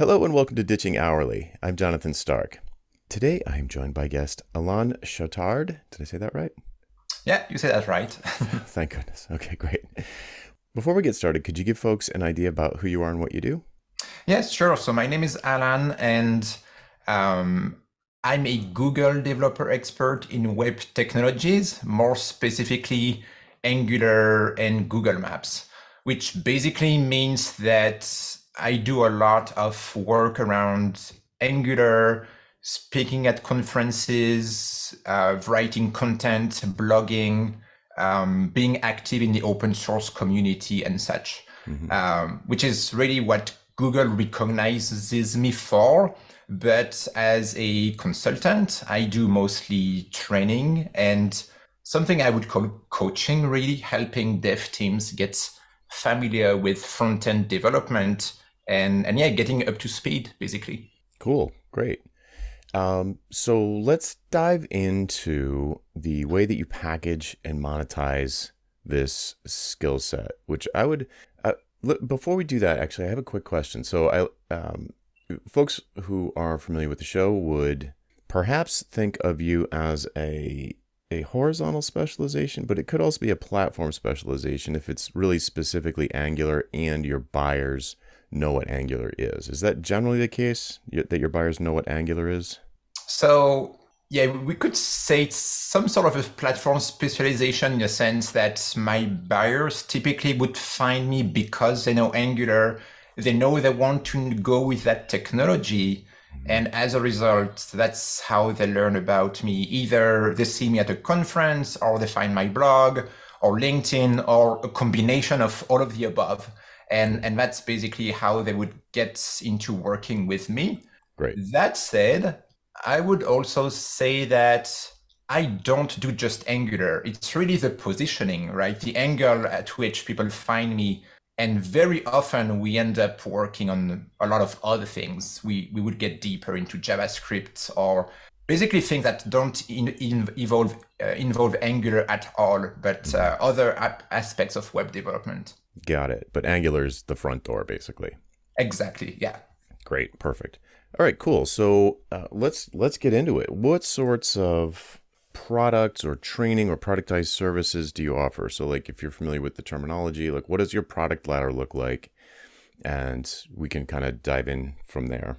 Hello and welcome to Ditching Hourly. I'm Jonathan Stark. Today I am joined by guest Alain Chautard. Did I say that right? Yeah, you say that right. Thank goodness. Okay, great. Before we get started, could you give folks an idea about who you are and what you do? Yes, sure. So my name is Alain, and um, I'm a Google developer expert in web technologies, more specifically Angular and Google Maps, which basically means that I do a lot of work around Angular, speaking at conferences, uh, writing content, blogging, um, being active in the open source community and such, mm-hmm. um, which is really what Google recognizes me for. But as a consultant, I do mostly training and something I would call coaching, really helping dev teams get familiar with front end development and, and yeah, getting up to speed basically. Cool. Great. Um, so let's dive into the way that you package and monetize this skill set, which I would, uh, before we do that, actually, I have a quick question. So I, um, folks who are familiar with the show would perhaps think of you as a a horizontal specialization, but it could also be a platform specialization if it's really specifically Angular and your buyers know what Angular is. Is that generally the case that your buyers know what Angular is? So yeah, we could say it's some sort of a platform specialization in the sense that my buyers typically would find me because they know Angular they know they want to go with that technology. Mm-hmm. And as a result, that's how they learn about me. Either they see me at a conference or they find my blog or LinkedIn or a combination of all of the above. And, and that's basically how they would get into working with me. Great. That said, I would also say that I don't do just Angular. It's really the positioning, right? The angle at which people find me and very often we end up working on a lot of other things. We we would get deeper into JavaScript or basically things that don't in, in, evolve, uh, involve Angular at all, but uh, other aspects of web development. Got it. But Angular is the front door, basically. Exactly. Yeah. Great. Perfect. All right. Cool. So uh, let's let's get into it. What sorts of products or training or productized services do you offer? So, like, if you're familiar with the terminology, like, what does your product ladder look like? And we can kind of dive in from there.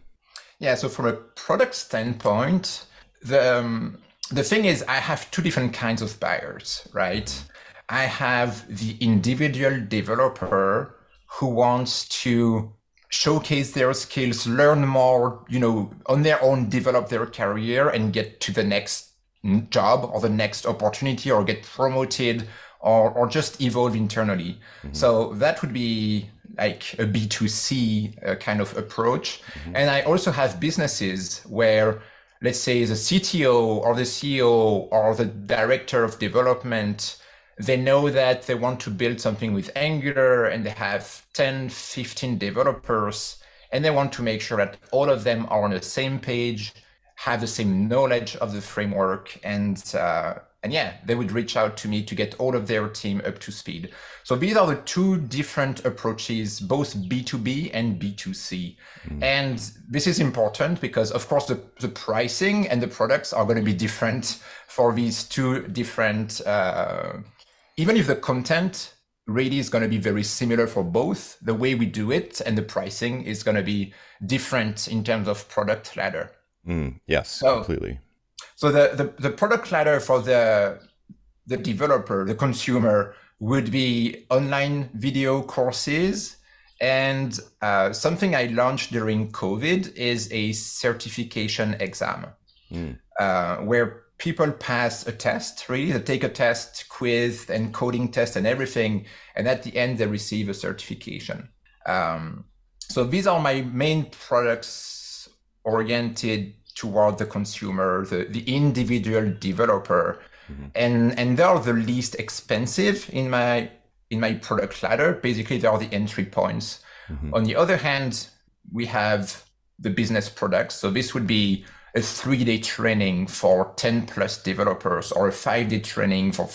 Yeah. So, from a product standpoint, the um, the thing is, I have two different kinds of buyers, right? I have the individual developer who wants to showcase their skills, learn more, you know, on their own, develop their career, and get to the next job or the next opportunity or get promoted or, or just evolve internally. Mm-hmm. So that would be like a B2C uh, kind of approach. Mm-hmm. And I also have businesses where, let's say, the CTO or the CEO or the director of development, they know that they want to build something with Angular and they have 10, 15 developers, and they want to make sure that all of them are on the same page have the same knowledge of the framework and uh, and yeah they would reach out to me to get all of their team up to speed so these are the two different approaches both b2b and b2c mm. and this is important because of course the, the pricing and the products are going to be different for these two different uh, even if the content really is going to be very similar for both the way we do it and the pricing is going to be different in terms of product ladder Mm, yes, so, completely. So the, the, the product ladder for the the developer, the consumer, would be online video courses. And uh, something I launched during COVID is a certification exam mm. uh, where people pass a test, really. They take a test, quiz, and coding test and everything. And at the end, they receive a certification. Um, so these are my main products oriented toward the consumer, the, the individual developer. Mm-hmm. And and they are the least expensive in my in my product ladder. Basically, they are the entry points. Mm-hmm. On the other hand, we have the business products. So this would be a three-day training for 10 plus developers or a five-day training for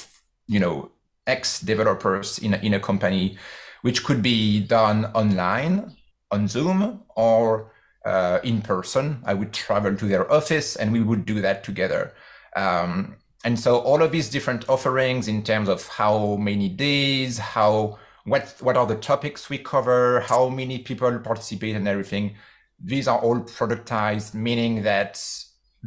you know X developers in a, in a company, which could be done online on Zoom or uh, in person. I would travel to their office and we would do that together. Um, and so all of these different offerings in terms of how many days, how what what are the topics we cover, how many people participate and everything, these are all productized, meaning that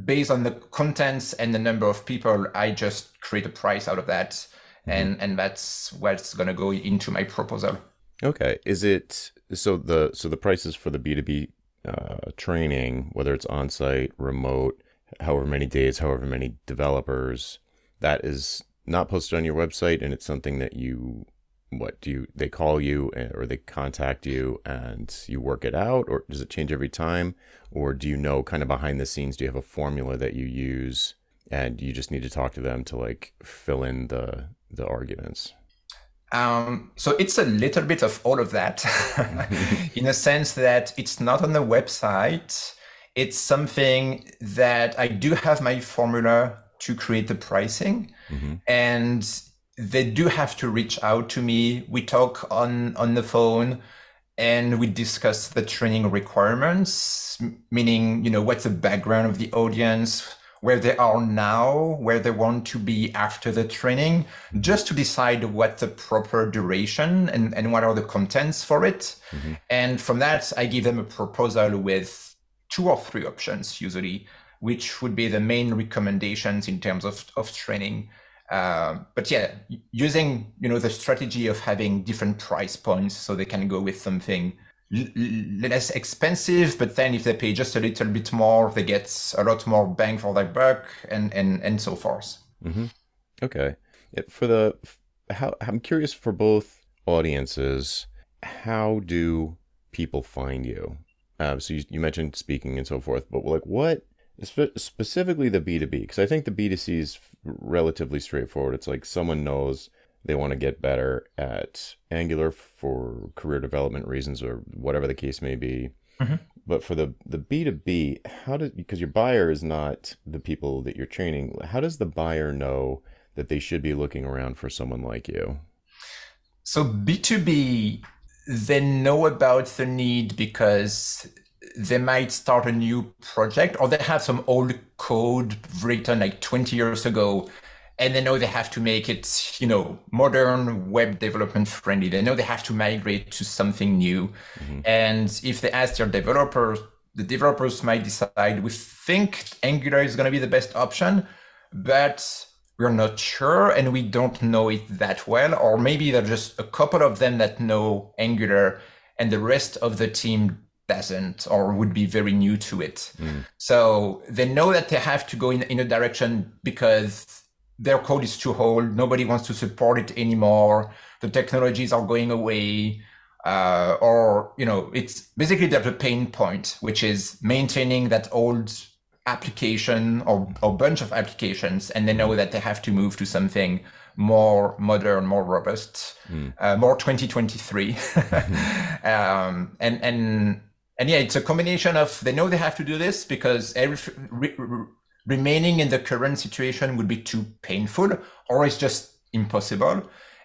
based on the contents and the number of people, I just create a price out of that. Mm-hmm. And and that's what's gonna go into my proposal. Okay. Is it so the so the prices for the B2B uh, training, whether it's on site, remote, however many days, however many developers, that is not posted on your website and it's something that you what do you they call you eh, or they contact you and you work it out or does it change every time? Or do you know kind of behind the scenes do you have a formula that you use and you just need to talk to them to like fill in the the arguments? Um, so it's a little bit of all of that. In a sense that it's not on the website. It's something that i do have my formula to create the pricing. Mm-hmm. and they do have to reach out to me. We talk on on the phone and we discuss the training requirements, meaning, you know, what's the background of the audience, where they are now, where they want to be after the training, just to decide what the proper duration and, and what are the contents for it. Mm-hmm. And from that, I give them a proposal with two or three options usually, which would be the main recommendations in terms of, of training. Uh, but yeah, using you know the strategy of having different price points so they can go with something less expensive, but then if they pay just a little bit more, they get a lot more bang for their buck, and and and so forth. Mm-hmm. Okay, for the how I'm curious for both audiences, how do people find you? Uh, so you, you mentioned speaking and so forth, but like what specifically the B2B, because I think the B2C is relatively straightforward. It's like someone knows they want to get better at Angular for career development reasons or whatever the case may be. Mm-hmm. But for the the B2B, how does because your buyer is not the people that you're training, how does the buyer know that they should be looking around for someone like you? So B2B, they know about the need because they might start a new project or they have some old code written like 20 years ago and they know they have to make it you know modern web development friendly they know they have to migrate to something new mm-hmm. and if they ask their developers the developers might decide we think angular is going to be the best option but we're not sure and we don't know it that well or maybe there's just a couple of them that know angular and the rest of the team doesn't or would be very new to it. Mm. So they know that they have to go in, in a direction because their code is too old. Nobody wants to support it anymore. The technologies are going away. Uh, or, you know, it's basically there's a pain point, which is maintaining that old application or, or bunch of applications. And they know that they have to move to something more modern, more robust, mm. uh, more 2023. um, and, and, and yeah, it's a combination of they know they have to do this because every, re, re, remaining in the current situation would be too painful or it's just impossible.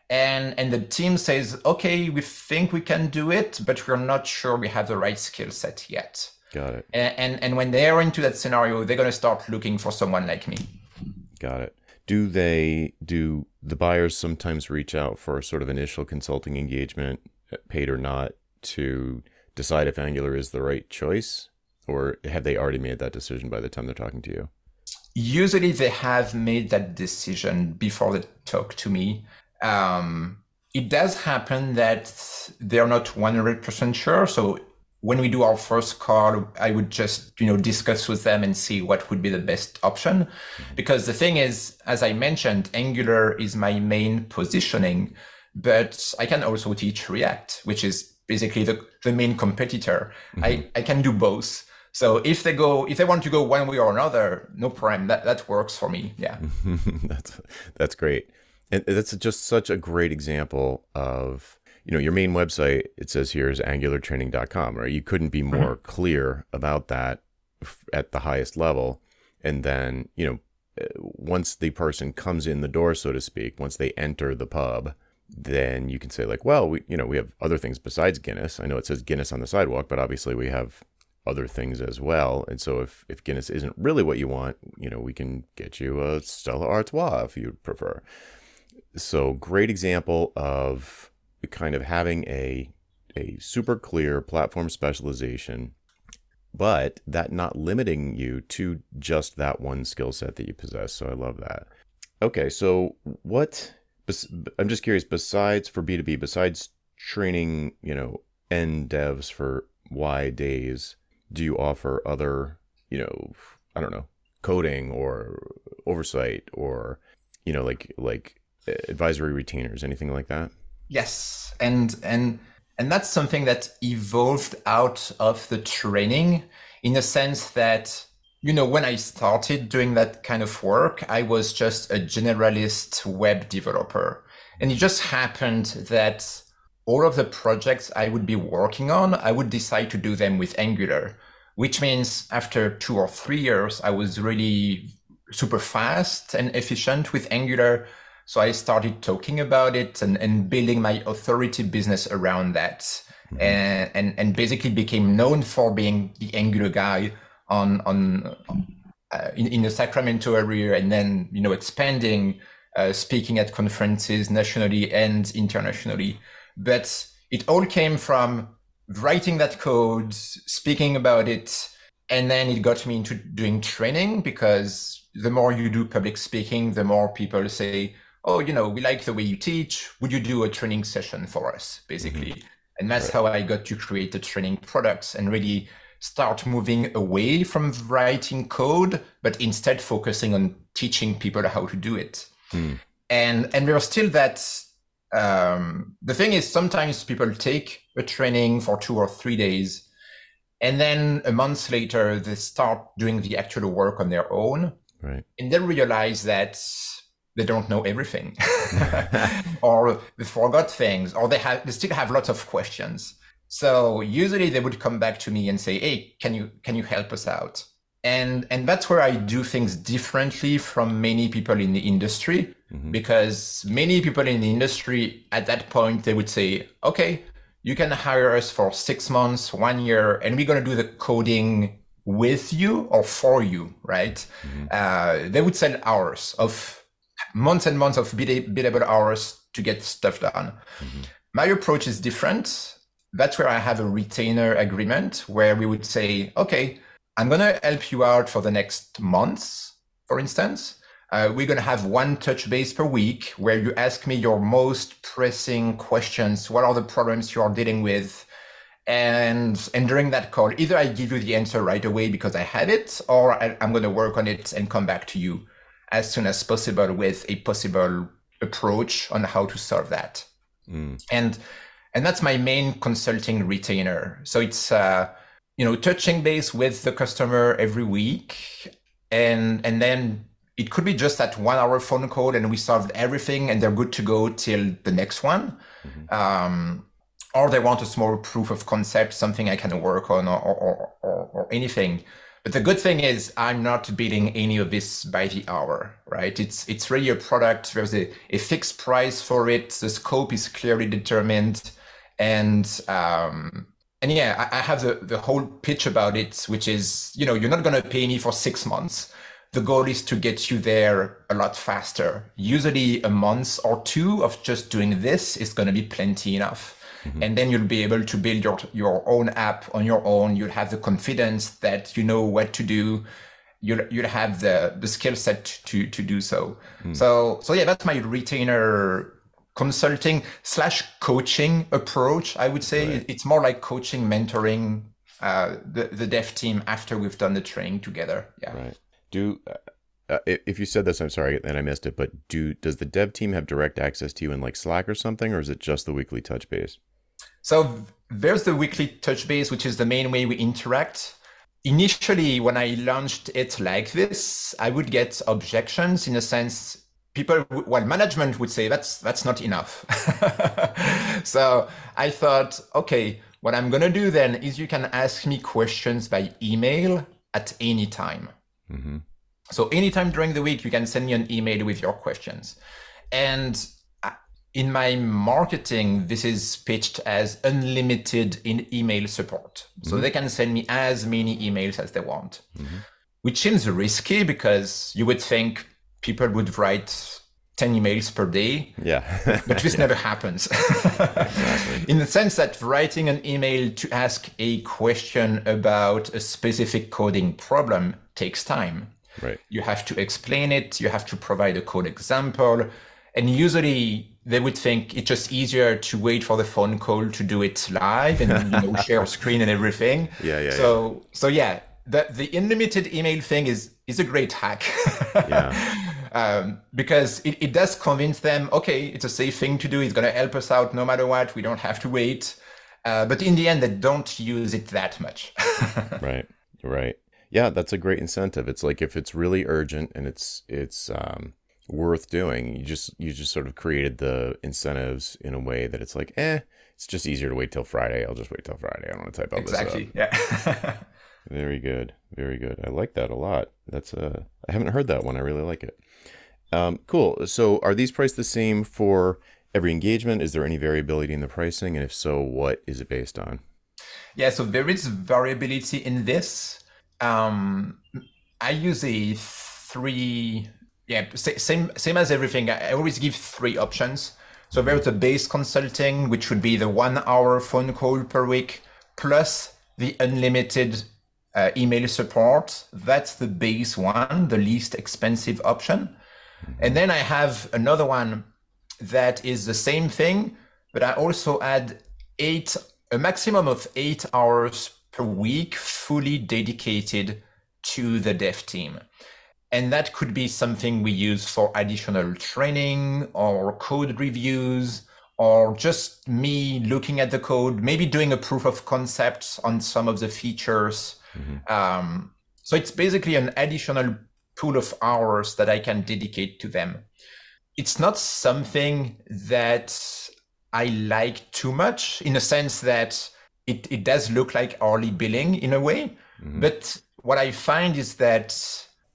And and the team says, okay, we think we can do it, but we're not sure we have the right skill set yet. Got it. And, and and when they're into that scenario, they're gonna start looking for someone like me. Got it. Do they do the buyers sometimes reach out for a sort of initial consulting engagement, paid or not, to decide if Angular is the right choice, or have they already made that decision by the time they're talking to you? Usually, they have made that decision before they talk to me. Um, it does happen that they're not 100% sure. So when we do our first call, I would just, you know, discuss with them and see what would be the best option. Because the thing is, as I mentioned, Angular is my main positioning, but I can also teach React, which is basically the, the main competitor. Mm-hmm. I, I can do both. So if they go, if they want to go one way or another, no problem. That that works for me. Yeah, that's that's great, and that's just such a great example of you know your main website. It says here is angulartraining.com, right? You couldn't be mm-hmm. more mm-hmm. clear about that at the highest level, and then you know uh, once the person comes in the door, so to speak, once they enter the pub, then you can say like, well, we you know we have other things besides Guinness. I know it says Guinness on the sidewalk, but obviously we have other things as well. And so if, if Guinness isn't really what you want, you know, we can get you a Stella Artois if you'd prefer. So great example of kind of having a a super clear platform specialization, but that not limiting you to just that one skill set that you possess. So I love that. Okay, so what I'm just curious besides for B2B besides training, you know, end devs for Y days, do you offer other, you know, I don't know, coding or oversight or you know like like uh, advisory retainers anything like that? Yes and and and that's something that evolved out of the training in the sense that you know when i started doing that kind of work i was just a generalist web developer and it just happened that all of the projects i would be working on i would decide to do them with angular which means after two or three years, I was really super fast and efficient with Angular. So I started talking about it and, and building my authority business around that. Mm-hmm. And, and, and basically became known for being the Angular guy on, on, uh, in, in the Sacramento area and then, you know, expanding, uh, speaking at conferences nationally and internationally. But it all came from writing that code, speaking about it, and then it got me into doing training because the more you do public speaking, the more people say, "Oh, you know, we like the way you teach. Would you do a training session for us?" Basically, mm-hmm. and that's right. how I got to create the training products and really start moving away from writing code, but instead focusing on teaching people how to do it. Mm. And and there's still that um, the thing is, sometimes people take a training for two or three days, and then a month later they start doing the actual work on their own, right? And they realize that they don't know everything, or they forgot things, or they have they still have lots of questions. So usually they would come back to me and say, "Hey, can you can you help us out?" And and that's where I do things differently from many people in the industry mm-hmm. because many people in the industry at that point they would say, okay, you can hire us for six months, one year, and we're going to do the coding with you or for you, right? Mm-hmm. Uh, they would sell hours of months and months of billable hours to get stuff done. Mm-hmm. My approach is different. That's where I have a retainer agreement where we would say, okay, I'm going to help you out for the next months, for instance. Uh, we're going to have one touch base per week where you ask me your most pressing questions. What are the problems you are dealing with? And, and during that call, either I give you the answer right away because I had it, or I, I'm going to work on it and come back to you as soon as possible with a possible approach on how to solve that. Mm. And, and that's my main consulting retainer. So it's, uh, you know, touching base with the customer every week and, and then it could be just that one hour phone call and we solved everything and they're good to go till the next one. Mm-hmm. Um, or they want a small proof of concept, something I can work on or, or, or, or, anything. But the good thing is I'm not billing any of this by the hour, right? It's it's really a product. There's a, a fixed price for it. The scope is clearly determined. And um, and yeah, I, I have the, the whole pitch about it, which is, you know, you're not gonna pay me for six months the goal is to get you there a lot faster. Usually a month or two of just doing this is going to be plenty enough. Mm-hmm. And then you'll be able to build your, your own app on your own. You'll have the confidence that you know what to do. You'll, you'll have the, the skill set to, to do so. Mm. So, so yeah, that's my retainer consulting slash coaching approach. I would say right. it's more like coaching, mentoring uh, the, the dev team after we've done the training together. Yeah. Right do uh, uh if you said this, I'm sorry and I missed it, but do does the dev team have direct access to you in like Slack or something, or is it just the weekly touch base? So there's the weekly touch base, which is the main way we interact. Initially, when I launched it like this, I would get objections in a sense. People, well, management would say that's that's not enough. so I thought, okay, what I'm gonna do then is you can ask me questions by email at any time. Mm-hmm. So anytime during the week, you can send me an email with your questions. And in my marketing, this is pitched as unlimited in email support. So mm-hmm. they can send me as many emails as they want, mm-hmm. which seems risky because you would think people would write 10 emails per day. Yeah. but this never happens. exactly. In the sense that writing an email to ask a question about a specific coding problem takes time. Right. You have to explain it, you have to provide a code example. And usually they would think it's just easier to wait for the phone call to do it live and you know, share screen and everything. Yeah, yeah. So yeah. so yeah, the the unlimited email thing is is a great hack. yeah. Um, because it, it does convince them, okay, it's a safe thing to do. It's going to help us out no matter what. We don't have to wait. Uh, but in the end, they don't use it that much. right. Right. Yeah, that's a great incentive. It's like if it's really urgent and it's it's um, worth doing. You just you just sort of created the incentives in a way that it's like, eh, it's just easier to wait till Friday. I'll just wait till Friday. I don't want to type out exactly. this Yeah. Very good. Very good. I like that a lot. That's uh I haven't heard that one. I really like it. Um, cool. So are these priced the same for every engagement? Is there any variability in the pricing? And if so, what is it based on? Yeah, so there is variability in this. Um, I use a three yeah, same same as everything. I always give three options. So there's the base consulting, which would be the one hour phone call per week, plus the unlimited uh, email support. That's the base one, the least expensive option. And then I have another one that is the same thing, but I also add eight, a maximum of eight hours per week, fully dedicated to the dev team. And that could be something we use for additional training or code reviews or just me looking at the code, maybe doing a proof of concept on some of the features. Mm-hmm. Um, so it's basically an additional pool of hours that I can dedicate to them. It's not something that I like too much in a sense that it, it does look like hourly billing in a way. Mm-hmm. But what I find is that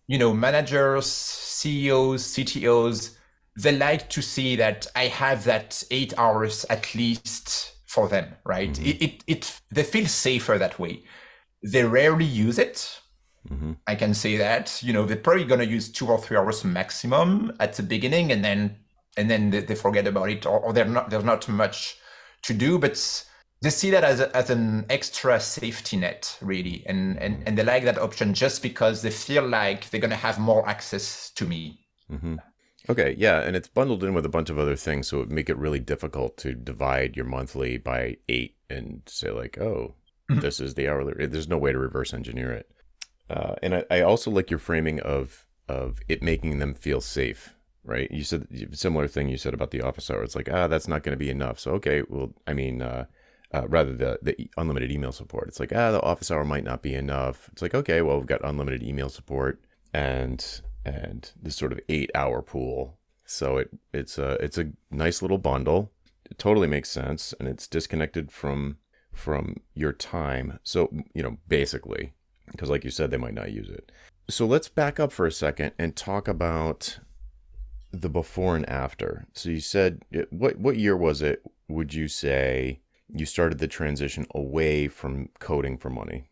you know, managers, CEOs, CTOs, they like to see that I have that eight hours at least for them, right? Mm-hmm. It, it, it, they feel safer that way. They rarely use it. Mm-hmm. I can say that, you know, they're probably going to use two or three hours maximum at the beginning and then, and then they, they forget about it or, or they're not, there's not much to do, but they see that as, a, as an extra safety net really and, and and they like that option just because they feel like they're going to have more access to me mm-hmm. okay yeah and it's bundled in with a bunch of other things so it make it really difficult to divide your monthly by eight and say like oh mm-hmm. this is the hourly there's no way to reverse engineer it uh, and I, I also like your framing of of it making them feel safe right you said similar thing you said about the office hour it's like ah that's not going to be enough so okay well i mean uh, uh, rather the the unlimited email support. It's like ah, the office hour might not be enough. It's like okay, well we've got unlimited email support and and this sort of eight hour pool. So it it's a it's a nice little bundle. It totally makes sense, and it's disconnected from from your time. So you know basically, because like you said, they might not use it. So let's back up for a second and talk about the before and after. So you said what what year was it? Would you say you started the transition away from coding for money?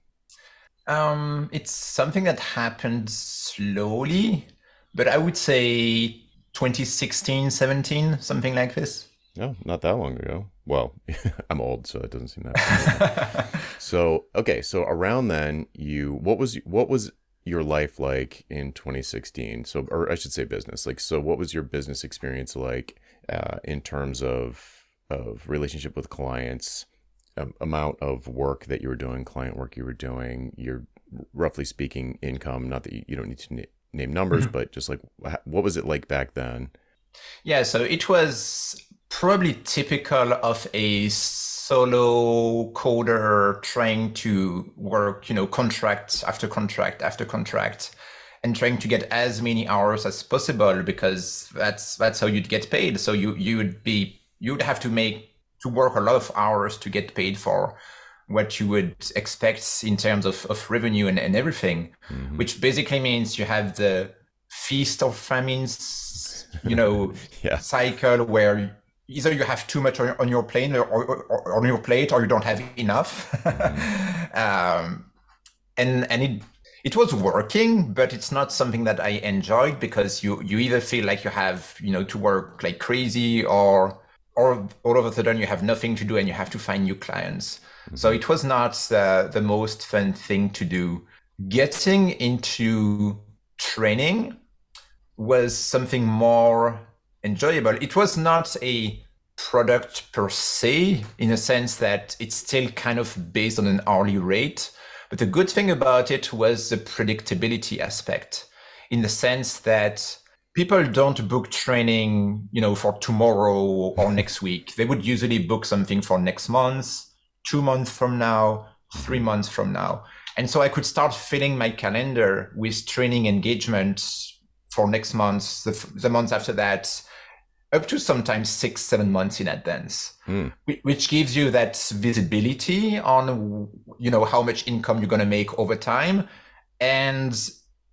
Um, it's something that happened slowly, but I would say 2016, 17, something like this. No, not that long ago. Well, I'm old, so it doesn't seem that. so okay, so around then, you what was what was your life like in 2016? So, or I should say, business. Like, so what was your business experience like uh, in terms of of relationship with clients, um, amount of work that you were doing, client work you were doing, your roughly speaking income. Not that you, you don't need to na- name numbers, mm-hmm. but just like what was it like back then? Yeah, so it was probably typical of a solo coder trying to work, you know, contract after contract after contract and trying to get as many hours as possible because that's that's how you'd get paid. So you you would be you would have to make to work a lot of hours to get paid for what you would expect in terms of, of revenue and, and everything, mm-hmm. which basically means you have the feast of famines, you know, yeah. cycle where either you have too much on, on your plane or, or, or, on your plate, or you don't have enough. um, and and it it was working, but it's not something that I enjoyed because you you either feel like you have you know to work like crazy or or all of a sudden you have nothing to do and you have to find new clients. Mm-hmm. So it was not the, the most fun thing to do. Getting into training was something more enjoyable. It was not a product per se, in a sense that it's still kind of based on an hourly rate. But the good thing about it was the predictability aspect, in the sense that people don't book training, you know, for tomorrow or next week. They would usually book something for next month, two months from now, three months from now. And so I could start filling my calendar with training engagements for next month, the, the months after that, up to sometimes six, seven months in advance, mm. which gives you that visibility on, you know, how much income you're going to make over time. And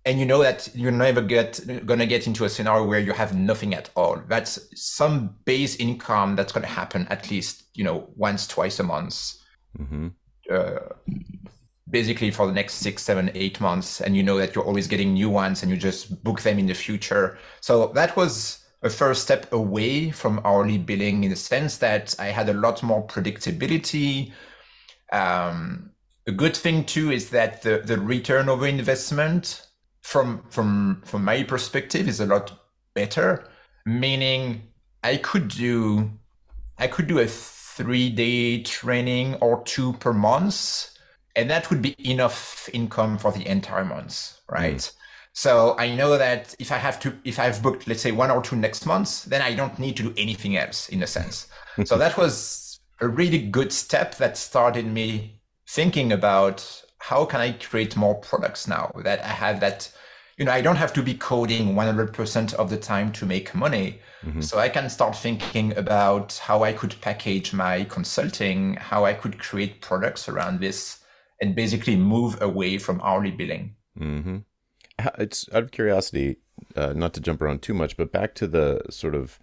and you know that you're never get gonna get into a scenario where you have nothing at all. That's some base income that's gonna happen at least you know once, twice a month, mm-hmm. uh, basically for the next six, seven, eight months, and you know that you're always getting new ones, and you just book them in the future. So that was a first step away from hourly billing in the sense that I had a lot more predictability. Um, a good thing too is that the, the return over investment from from from my perspective is a lot better meaning i could do i could do a three day training or two per month and that would be enough income for the entire month right mm. So i know that if i have to if i've booked let's say one or two next months, then i don't need to do anything else in a sense so that was a really good step that started me thinking about how can I create more products now that I have that, you know, I don't have to be coding 100% of the time to make money. Mm-hmm. So I can start thinking about how I could package my consulting, how I could create products around this and basically move away from hourly billing. Mm-hmm. It's out of curiosity, uh, not to jump around too much, but back to the sort of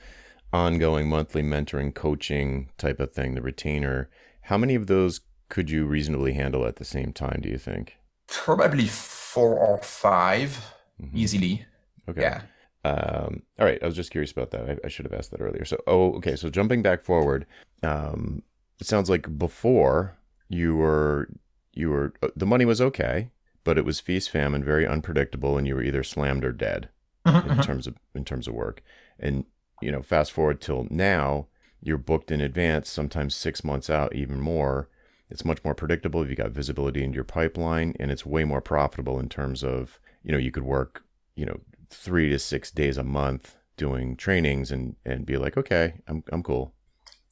ongoing monthly mentoring coaching type of thing, the retainer. How many of those could you reasonably handle at the same time, do you think? Probably four or 5 mm-hmm. easily. Okay. Yeah. Um, all right. I was just curious about that. I, I, should have asked that earlier. So, oh, okay. So jumping back forward, um, it sounds like before you were, you were, uh, the money was okay, but it was feast famine, very unpredictable, and you were either slammed or dead mm-hmm, in mm-hmm. terms of, in terms of work. And, you know, fast forward till now, you're booked in advance, sometimes six months out, even more it's much more predictable. if You've got visibility into your pipeline, and it's way more profitable in terms of you know you could work you know three to six days a month doing trainings and and be like, okay, I'm I'm cool.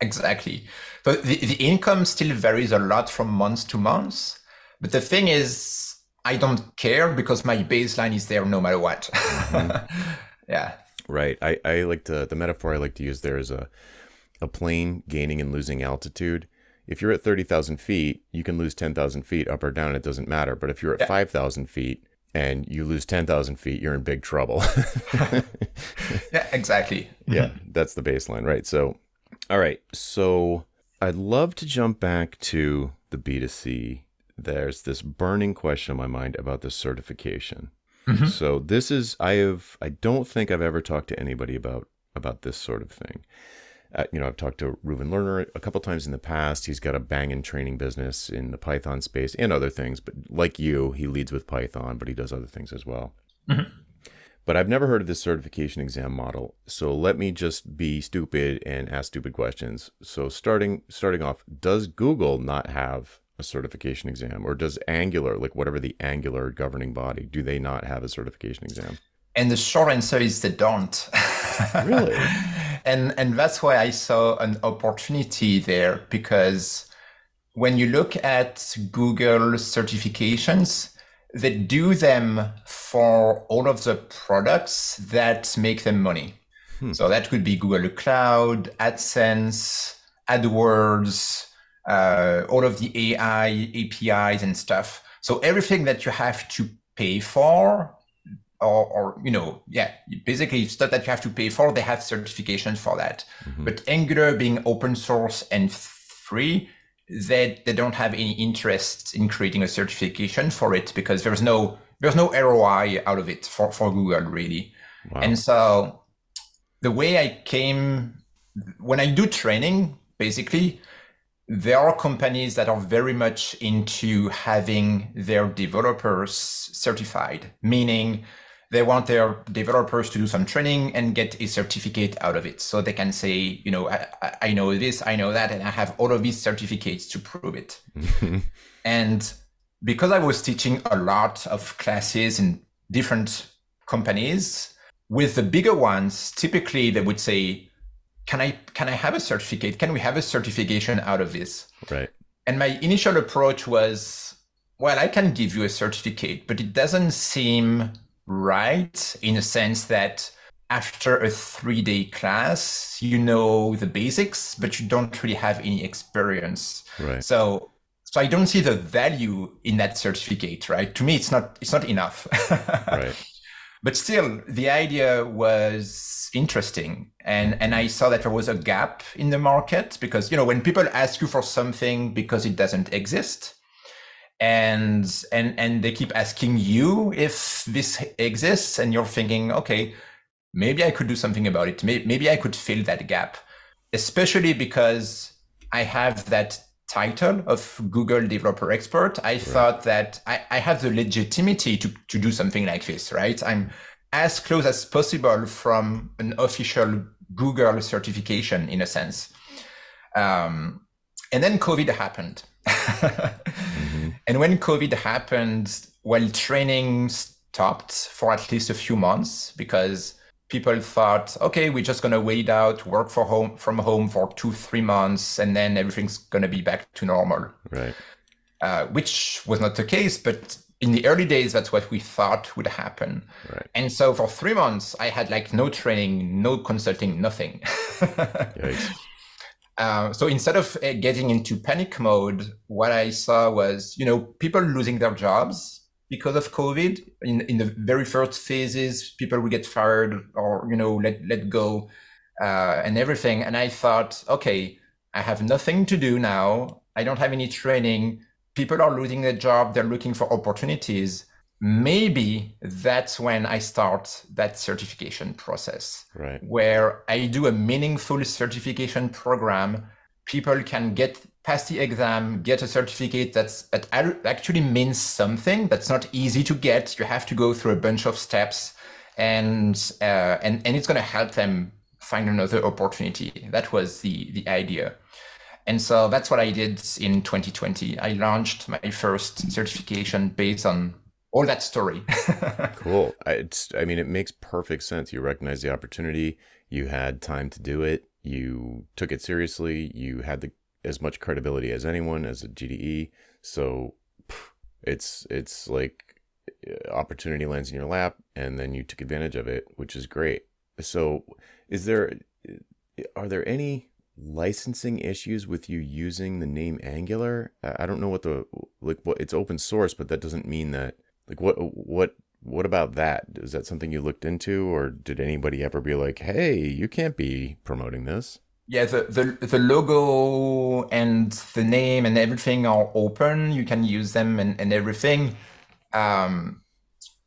Exactly. But the, the income still varies a lot from month to month. But the thing is, I don't care because my baseline is there no matter what. Mm-hmm. yeah. Right. I, I like to the metaphor I like to use there is a a plane gaining and losing altitude if you're at 30,000 feet, you can lose 10,000 feet up or down. It doesn't matter. But if you're at yeah. 5,000 feet and you lose 10,000 feet, you're in big trouble. yeah, exactly. Yeah, that's the baseline, right? So, all right. So I'd love to jump back to the B2C. There's this burning question in my mind about the certification. Mm-hmm. So this is I have I don't think I've ever talked to anybody about about this sort of thing. Uh, you know, I've talked to Reuven Lerner a couple times in the past. He's got a banging training business in the Python space and other things. But like you, he leads with Python, but he does other things as well. Mm-hmm. But I've never heard of this certification exam model. So let me just be stupid and ask stupid questions. So starting starting off, does Google not have a certification exam, or does Angular, like whatever the Angular governing body, do they not have a certification exam? And the short answer is they don't. really? and and that's why I saw an opportunity there because when you look at Google certifications, they do them for all of the products that make them money. Hmm. So that could be Google Cloud, AdSense, AdWords, uh, all of the AI APIs and stuff. So everything that you have to pay for or, or you know, yeah, basically stuff that you have to pay for. They have certifications for that. Mm-hmm. But Angular being open source and free, they they don't have any interest in creating a certification for it because there's no there's no ROI out of it for, for Google really. Wow. And so the way I came when I do training, basically, there are companies that are very much into having their developers certified, meaning they want their developers to do some training and get a certificate out of it. So they can say, you know, I, I know this, I know that, and I have all of these certificates to prove it. and because I was teaching a lot of classes in different companies, with the bigger ones, typically they would say, can I can I have a certificate? Can we have a certification out of this? Right. And my initial approach was, well, I can give you a certificate, but it doesn't seem right in a sense that after a three day class, you know the basics, but you don't really have any experience. Right. So so I don't see the value in that certificate, right? To me, it's not it's not enough. right but still the idea was interesting. And and i saw that there was a gap in the market because you know when people ask you for something because it doesn't exist and and and they keep asking you if this exists and you're thinking okay maybe i could do something about it. Maybe i could fill that gap. Especially because i have that title of Google Developer Expert, I right. thought that I, I have the legitimacy to, to do something like this, right? I'm as close as possible from an official Google certification in a sense. Um, and then COVID happened. mm-hmm. And when COVID happened, well, training stopped for at least a few months because people thought, okay, we're just going to wait out, work for home from home for two, three months, and then everything's going to be back to normal. Right. Uh, which was not the case, but in the early days, that's what we thought would happen. Right. And so for three months, I had like no training, no consulting, nothing. uh, so instead of uh, getting into panic mode, what I saw was, you know, people losing their jobs because of COVID. In in the very first phases, people would get fired or you know let let go uh, and everything. And I thought, okay, I have nothing to do now. I don't have any training. People are losing their job. They're looking for opportunities. Maybe that's when I start that certification process, right. where I do a meaningful certification program. People can get pass the exam, get a certificate that's that actually means something. That's not easy to get. You have to go through a bunch of steps, and uh, and and it's going to help them find another opportunity. That was the the idea. And so that's what I did in 2020. I launched my first certification based on all that story. cool. It's, I mean, it makes perfect sense. You recognize the opportunity. You had time to do it. You took it seriously. You had the as much credibility as anyone as a GDE. So it's it's like uh, opportunity lands in your lap, and then you took advantage of it, which is great. So, is there are there any licensing issues with you using the name Angular? I don't know what the like what it's open source, but that doesn't mean that like what what what about that? Is that something you looked into, or did anybody ever be like, "Hey, you can't be promoting this"? Yeah the, the the logo and the name and everything are open. You can use them and, and everything. Um,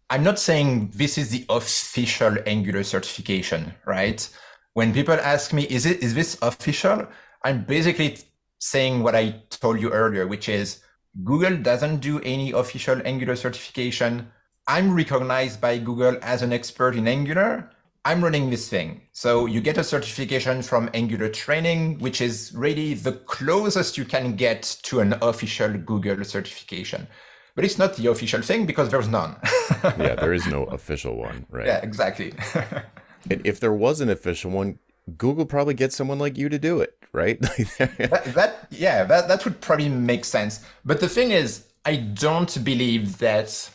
i'm not saying this is the official angular certification right? When people ask me is it is this official? I'm basically saying what i told you earlier which is google doesn't do any official angular certification. I'm recognized by google as an expert in angular I'm running this thing. So you get a certification from Angular Training, which is really the closest you can get to an official Google certification. But it's not the official thing because there's none. yeah, there is no official one, right? Yeah, exactly. if there was an official one, Google probably gets someone like you to do it, right? that, that, yeah, that, that would probably make sense. But the thing is, I don't believe that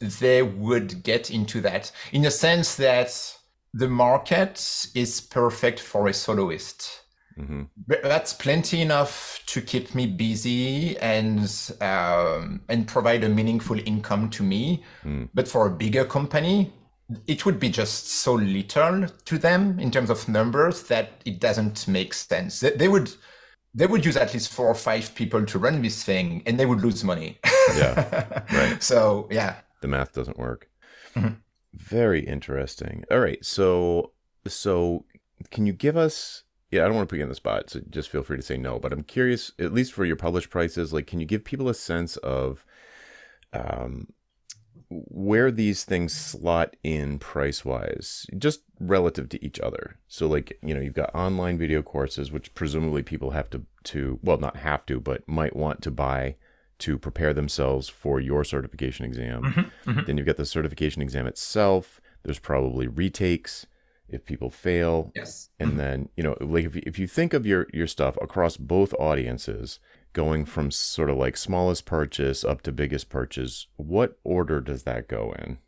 they would get into that in the sense that the market is perfect for a soloist. Mm-hmm. That's plenty enough to keep me busy and um, and provide a meaningful income to me. Mm. But for a bigger company, it would be just so little to them in terms of numbers that it doesn't make sense. They, would they would use at least four or five people to run this thing and they would lose money. Yeah. Right. so yeah. The math doesn't work. Mhm. Very interesting. All right. So so can you give us yeah, I don't want to put you on the spot, so just feel free to say no. But I'm curious, at least for your published prices, like can you give people a sense of um where these things slot in price wise, just relative to each other. So like, you know, you've got online video courses, which presumably people have to to well not have to, but might want to buy to prepare themselves for your certification exam. Mm-hmm, mm-hmm. Then you've got the certification exam itself. There's probably retakes if people fail. Yes. And mm-hmm. then, you know, like if you, if you think of your your stuff across both audiences, going from sort of like smallest purchase up to biggest purchase, what order does that go in?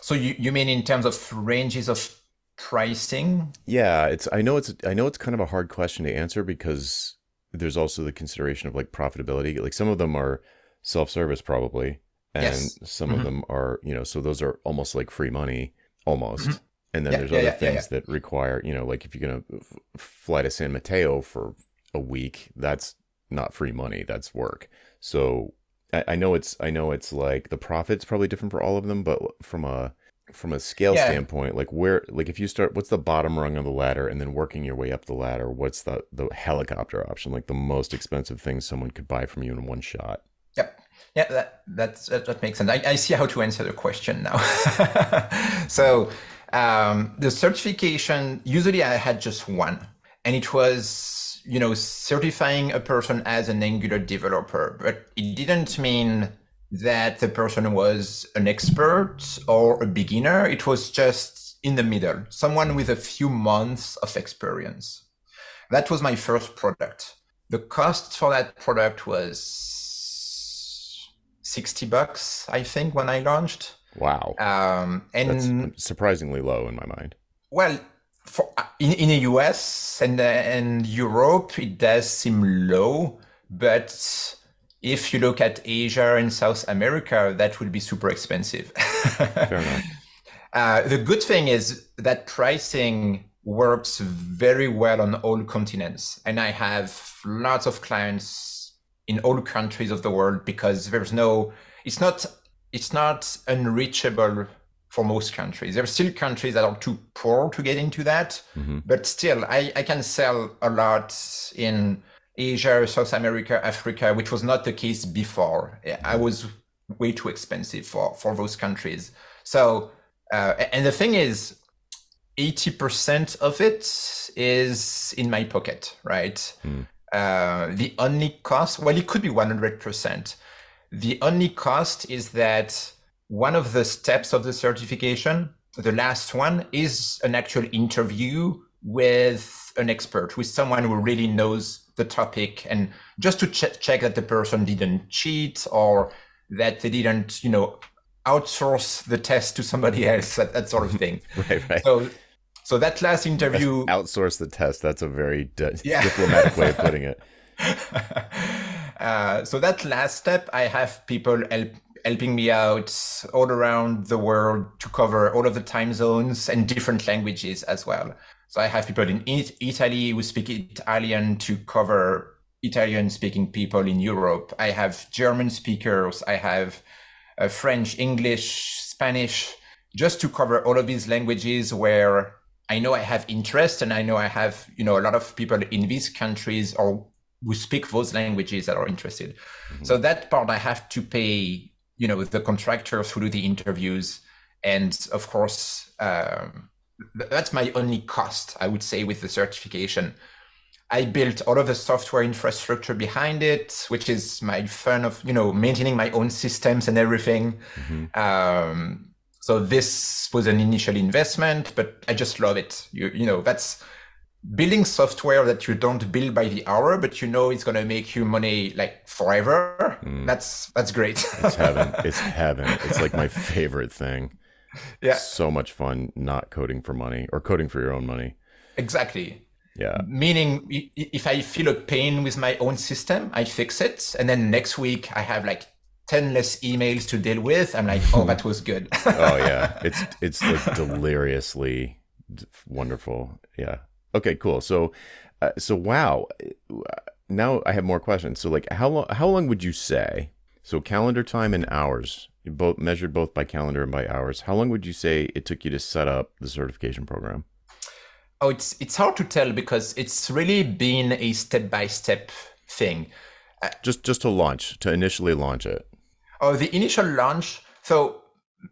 So you, you mean in terms of ranges of pricing? Yeah, it's I know it's I know it's kind of a hard question to answer because there's also the consideration of like profitability. Like some of them are self-service probably and Yes. some of Mhm. them are, you know, so those are almost like free money almost. Mhm. And then Yeah, there's yeah, other yeah, things that require, you know, like if you're going to fly to San Mateo for a week, that's not free money, that's work. So I, I know it's I know it's like the profit's probably different for all of them, but from a from a scale Yeah. standpoint, like where like if you start what's the bottom rung of the ladder and then working your way up the ladder, what's the the helicopter option, like the most expensive thing someone could buy from you in one shot? Yep. Yeah, that that's, that, that makes sense. I, I see how to answer the question now. so um, the certification, usually I had just one, and it was, you know, certifying a person as an Angular developer, but it didn't mean that the person was an expert or a beginner. It was just in the middle, someone with a few months of experience. That was my first product. The cost for that product was 60 bucks, I think, when I launched. Wow. Um, That's and surprisingly low in my mind. well, for, in, in the US and, uh, and Europe, it does seem low, but if you look at Asia and South America, that would be super expensive. Uh, the good thing is that pricing works very well on all continents. And I have lots of clients in all countries of the world because there's no, it's not, it's not unreachable for most countries. There are still countries that are too poor to get into that, Mhm. but still, I, I can sell a lot in Asia, South America, Africa, which was not the case before. I was way too expensive for, for those countries. So, uh, and the thing is, 80% of it is in my pocket, right? Hmm. Uh, the only cost, well, it could be 100%. The only cost is that one of the steps of the certification, the last one, is an actual interview with an expert, with someone who really knows the topic, and just to ch- check that the person didn't cheat or that they didn't, you know, outsource the test to somebody else, that, that sort of thing. Right, right. So, so that last interview, Outsource the test. That's a very Yeah. diplomatic way of putting it. uh, so that last step, I have people help, helping me out all around the world to cover all of the time zones and different languages as well. So I have people in it- Italy who speak Italian to cover Italian speaking people in Europe. I have German speakers. I have uh, French, English, Spanish, just to cover all of these languages where I know I have interest and I know I have, you know, a lot of people in these countries or who speak those languages that are interested. So that part I have to pay, you know, the contractors who do the interviews. And of course, um, that's my only cost, I would say, with the certification. I built all of the software infrastructure behind it, which is my fun of, you know, maintaining my own systems and everything. Mhm. Um, so this was an initial investment, but I just love it. You, you know, that's building software that you don't build by the hour, but you know it's going to make you money like forever. Mm. That's that's great. It's heaven. It's heaven. It's like my favorite thing. Yeah, So much fun not coding for money or coding for your own money. exactly. Yeah. Meaning, if I feel a pain with my own system, I fix it, and then next week I have like 10 less emails to deal with. I'm like, oh, that was good. oh yeah, it's it's like deliriously wonderful. Yeah. Okay, cool. So, uh, so wow. Now I have more questions. So, like, how long? How long would you say? So, calendar time and hours, both measured both by calendar and by hours. How long would you say it took you to set up the certification program? Oh, it's it's hard to tell because it's really been a step by step thing. Just just to launch, to initially launch it. Oh, the initial launch. So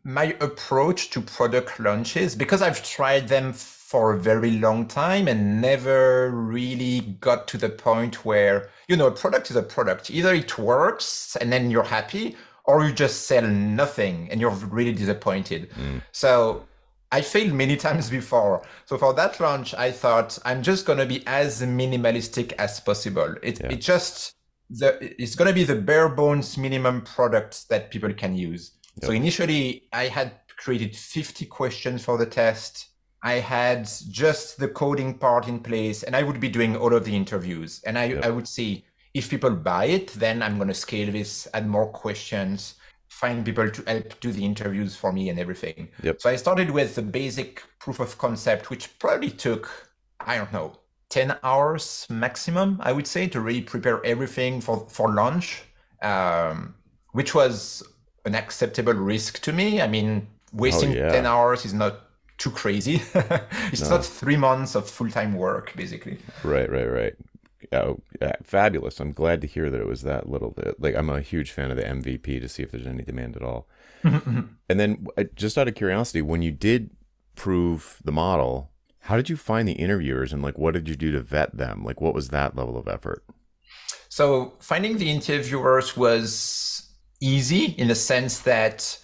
my approach to product launches, because I've tried them for a very long time and never really got to the point where, you know, a product is a product. Either it works and then you're happy, or you just sell nothing and you're really disappointed. Mm. So I failed many times before. So for that launch, I thought I'm just going to be as minimalistic as possible. It, yeah. it just the it's going to be the bare bones minimum products that people can use. Yep. So initially, I had created 50 questions for the test. I had just the coding part in place, and I would be doing all of the interviews. And I, yep. I would see if people buy it, then I'm going to scale this, add more questions, find people to help do the interviews for me and everything. Yep. So I started with the basic proof of concept, which probably took, I don't know, 10 hours maximum, I would say, to really prepare everything for, for launch, um, which was an acceptable risk to me. I mean, wasting oh, yeah. 10 hours is not too crazy. it's no. not three months of full time work, basically. Right, right, right. Oh, yeah, fabulous. I'm glad to hear that it was that little bit. Like, I'm a huge fan of the MVP to see if there's any demand at all. and then, uh, just out of curiosity, when you did prove the model, how did you find the interviewers and like what did you do to vet them? Like what was that level of effort? So finding the interviewers was easy in the sense that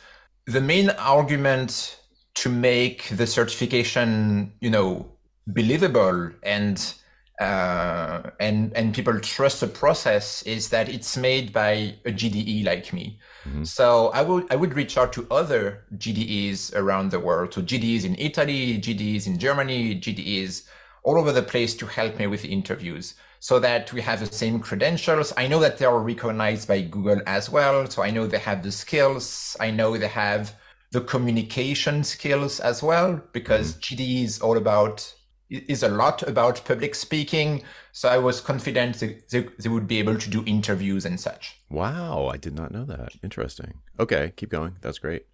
the main argument to make the certification, you know, believable and uh, and and people trust the process is that it's made by a GDE like me. Mm-hmm. So I would I would reach out to other GDEs around the world, so GDEs in Italy, GDEs in Germany, GDEs all over the place to help me with interviews, so that we have the same credentials. I know that they are recognized by Google as well, so I know they have the skills. I know they have the communication skills as well, because mm-hmm. GDE is all about is a lot about public speaking. So I was confident they, they would be able to do interviews and such. Wow, I did not know that. Interesting. Okay, keep going. That's great.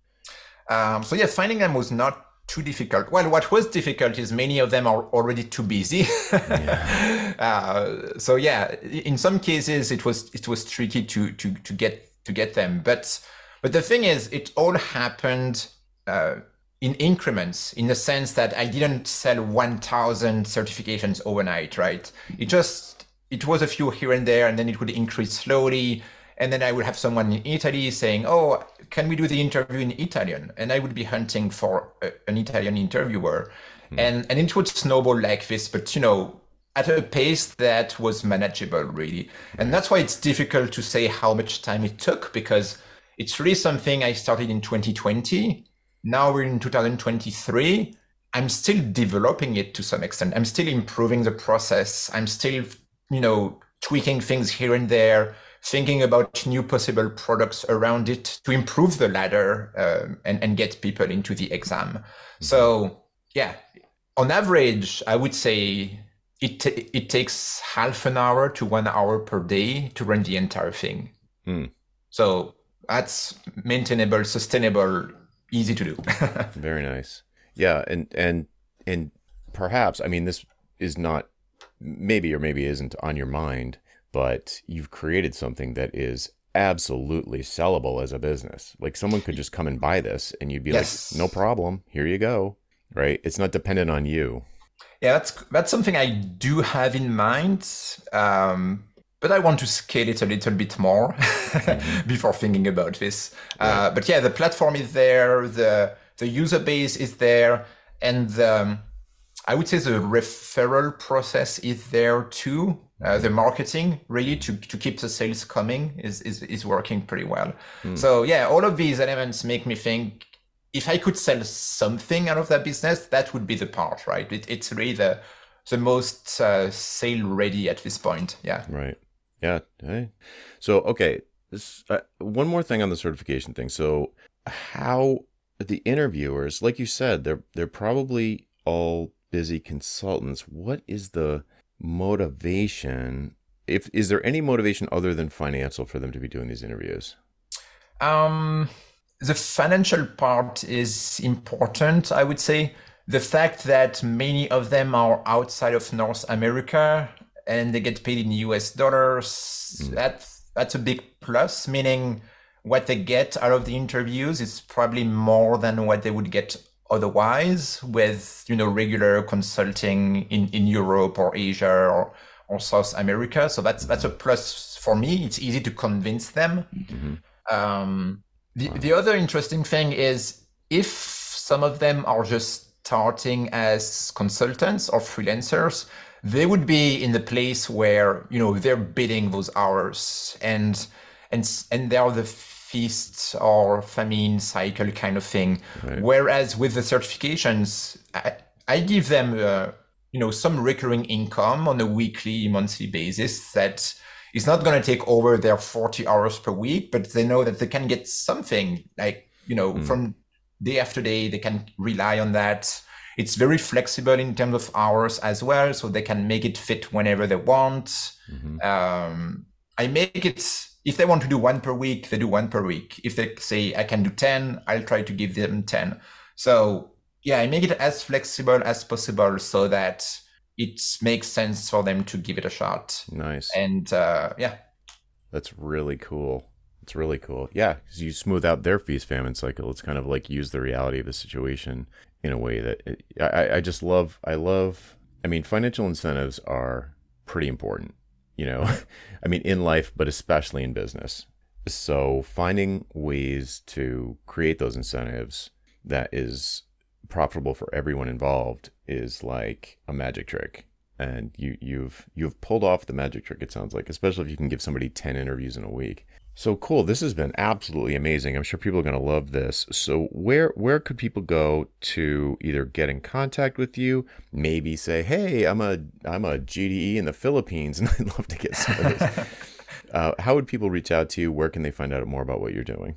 Um, so yeah, finding them was not too difficult. Well, what was difficult is many of them are already too busy. yeah. uh, so yeah, in some cases it was it was tricky to to to get to get them. But but the thing is, it all happened. Uh, in increments in the sense that I didn't sell 1000 certifications overnight, right? It just, it was a few here and there, and then it would increase slowly. And then I would have someone in Italy saying, Oh, can we do the interview in Italian? And I would be hunting for a, an Italian interviewer. Mm. And, and it would snowball like this, but you know, at a pace that was manageable, really. And that's why it's difficult to say how much time it took because it's really something I started in 2020 now we're in 2023 i'm still developing it to some extent. I'm still improving the process. I'm still you know tweaking things here and there thinking about new possible products around it to improve the ladder um, and, and get people into the exam. Mm-hmm. so yeah on average i would say it, t- it takes half an hour to one hour per day to run the entire thing. Mm. so that's maintainable sustainable easy to do. Very nice. Yeah, and and and perhaps I mean this is not maybe or maybe isn't on your mind, but you've created something that is absolutely sellable as a business. Like someone could just come and buy this and you'd be yes. like, "No problem. Here you go." Right? It's not dependent on you. Yeah, that's that's something I do have in mind. Um, but I want to scale it a little bit more mm-hmm. before thinking about this. Uh, right. Uh, but yeah, the platform is there, the the user base is there, and um, I would say the referral process is there too. Uh, the marketing really to, to keep the sales coming is, is, is working pretty well. Mm. So yeah, all of these elements make me think if I could sell something out of that business, that would be the part, right? It, it's really the the most uh, sale ready at this point. Yeah. Right. Yeah. So okay. this, uh, one more thing on the certification thing. So, how the interviewers, like you said, they're they're probably all busy consultants. What is the motivation? If is there any motivation other than financial for them to be doing these interviews? Um, the financial part is important, I would say. The fact that many of them are outside of North America and they get paid in US dollars, mm. that's that's a big plus, meaning what they get out of the interviews is probably more than what they would get otherwise with you know regular consulting in, in Europe or Asia or, or South America. So that's that's a plus for me. It's easy to convince them. Mm-hmm. Um, the, the other interesting thing is if some of them are just starting as consultants or freelancers, they would be in the place where you know they're bidding those hours and and and they are the feast or famine cycle kind of thing. Right. Whereas with the certifications, I, I give them, uh, you know, some recurring income on a weekly, monthly basis that is not going to take over their 40 hours per week, but they know that they can get something like, you know, mm. from day after day, they can rely on that. It's very flexible in terms of hours as well, so they can make it fit whenever they want. Mm-hmm. Um, I make it if they want to do one per week, they do one per week. If they say I can do 10, I'll try to give them 10. So yeah, I make it as flexible as possible so that it makes sense for them to give it a shot. Nice. And uh, yeah. That's really cool. It's really cool. Yeah, because you smooth out their feast famine cycle. It's kind of like use the reality of the situation in a way that it, I, I just love. I love. I mean, financial incentives are pretty important you know, I mean, in life, but especially in business. So finding ways to create those incentives that is profitable for everyone involved is like a magic trick. And you, you've you've pulled off the magic trick. It sounds like, especially if you can give somebody ten interviews in a week. So cool. This has been absolutely amazing. I'm sure people are going to love this. So where where could people go to either get in contact with you, maybe say, "Hey, I'm a I'm a GDE in the Philippines and I'd love to get some of this." uh, how would people reach out to you? Where can they find out more about what you're doing?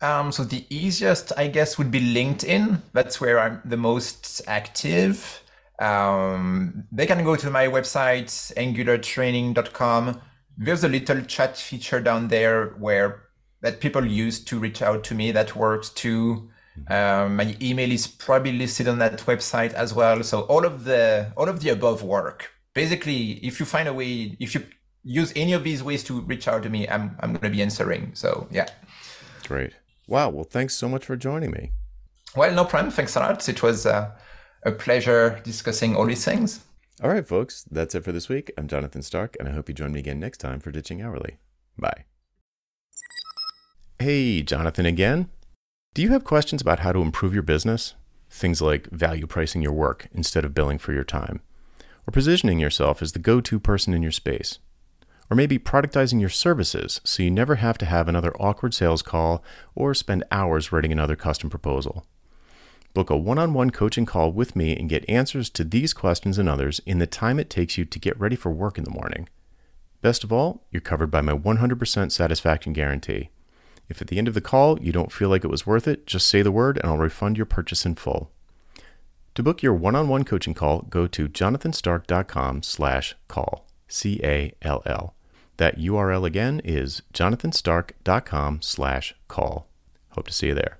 Um, so the easiest, I guess, would be LinkedIn. That's where I'm the most active. Um, they can go to my website, angulartraining.com there's a little chat feature down there where that people use to reach out to me that works too. Um, my email is probably listed on that website as well. So all of the all of the above work. Basically if you find a way if you use any of these ways to reach out to me i'm, I'm going to be answering. So yeah. Great. Wow. Well thanks so much for joining me. Well no problem. Thanks a lot. It was uh, a pleasure discussing all these things all right, folks, that's it for this week. I'm Jonathan Stark, and I hope you join me again next time for Ditching Hourly. Bye. Hey, Jonathan again. Do you have questions about how to improve your business? Things like value pricing your work instead of billing for your time, or positioning yourself as the go to person in your space, or maybe productizing your services so you never have to have another awkward sales call or spend hours writing another custom proposal. Book a one on one coaching call with me and get answers to these questions and others in the time it takes you to get ready for work in the morning. Best of all, you're covered by my 100% satisfaction guarantee. If at the end of the call you don't feel like it was worth it, just say the word and I'll refund your purchase in full. To book your one-on-one coaching call, go to jonathanstark.com slash call, C-A-L-L. That URL again is jonathanstark.com slash call. Hope to see you there.